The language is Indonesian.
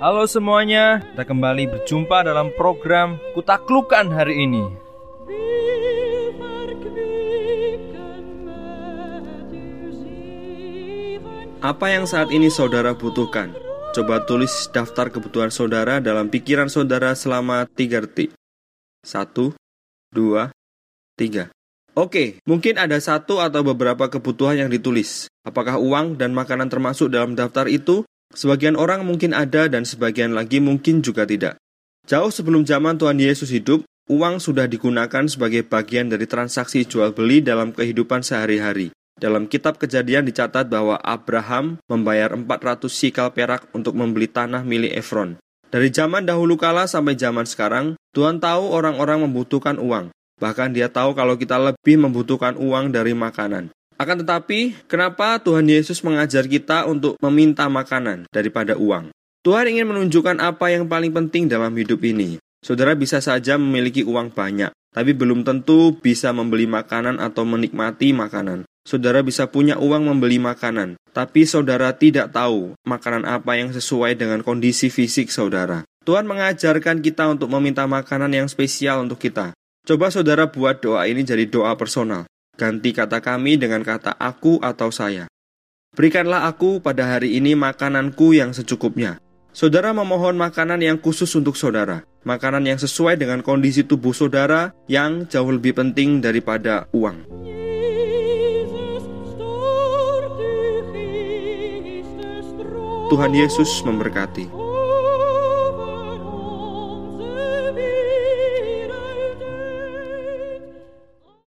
Halo semuanya, kita kembali berjumpa dalam program Kutaklukan hari ini. Apa yang saat ini saudara butuhkan? Coba tulis daftar kebutuhan saudara dalam pikiran saudara selama 3 detik. 1, 2, 3. Oke, mungkin ada satu atau beberapa kebutuhan yang ditulis. Apakah uang dan makanan termasuk dalam daftar itu? Sebagian orang mungkin ada dan sebagian lagi mungkin juga tidak. Jauh sebelum zaman Tuhan Yesus hidup, uang sudah digunakan sebagai bagian dari transaksi jual beli dalam kehidupan sehari-hari. Dalam kitab kejadian dicatat bahwa Abraham membayar 400 sikal perak untuk membeli tanah milik Efron. Dari zaman dahulu kala sampai zaman sekarang, Tuhan tahu orang-orang membutuhkan uang. Bahkan dia tahu kalau kita lebih membutuhkan uang dari makanan. Akan tetapi, kenapa Tuhan Yesus mengajar kita untuk meminta makanan daripada uang? Tuhan ingin menunjukkan apa yang paling penting dalam hidup ini. Saudara bisa saja memiliki uang banyak, tapi belum tentu bisa membeli makanan atau menikmati makanan. Saudara bisa punya uang membeli makanan, tapi saudara tidak tahu makanan apa yang sesuai dengan kondisi fisik saudara. Tuhan mengajarkan kita untuk meminta makanan yang spesial untuk kita. Coba saudara buat doa ini jadi doa personal. Ganti kata kami dengan kata aku atau saya. Berikanlah aku pada hari ini makananku yang secukupnya. Saudara memohon makanan yang khusus untuk saudara, makanan yang sesuai dengan kondisi tubuh saudara yang jauh lebih penting daripada uang. Tuhan Yesus memberkati.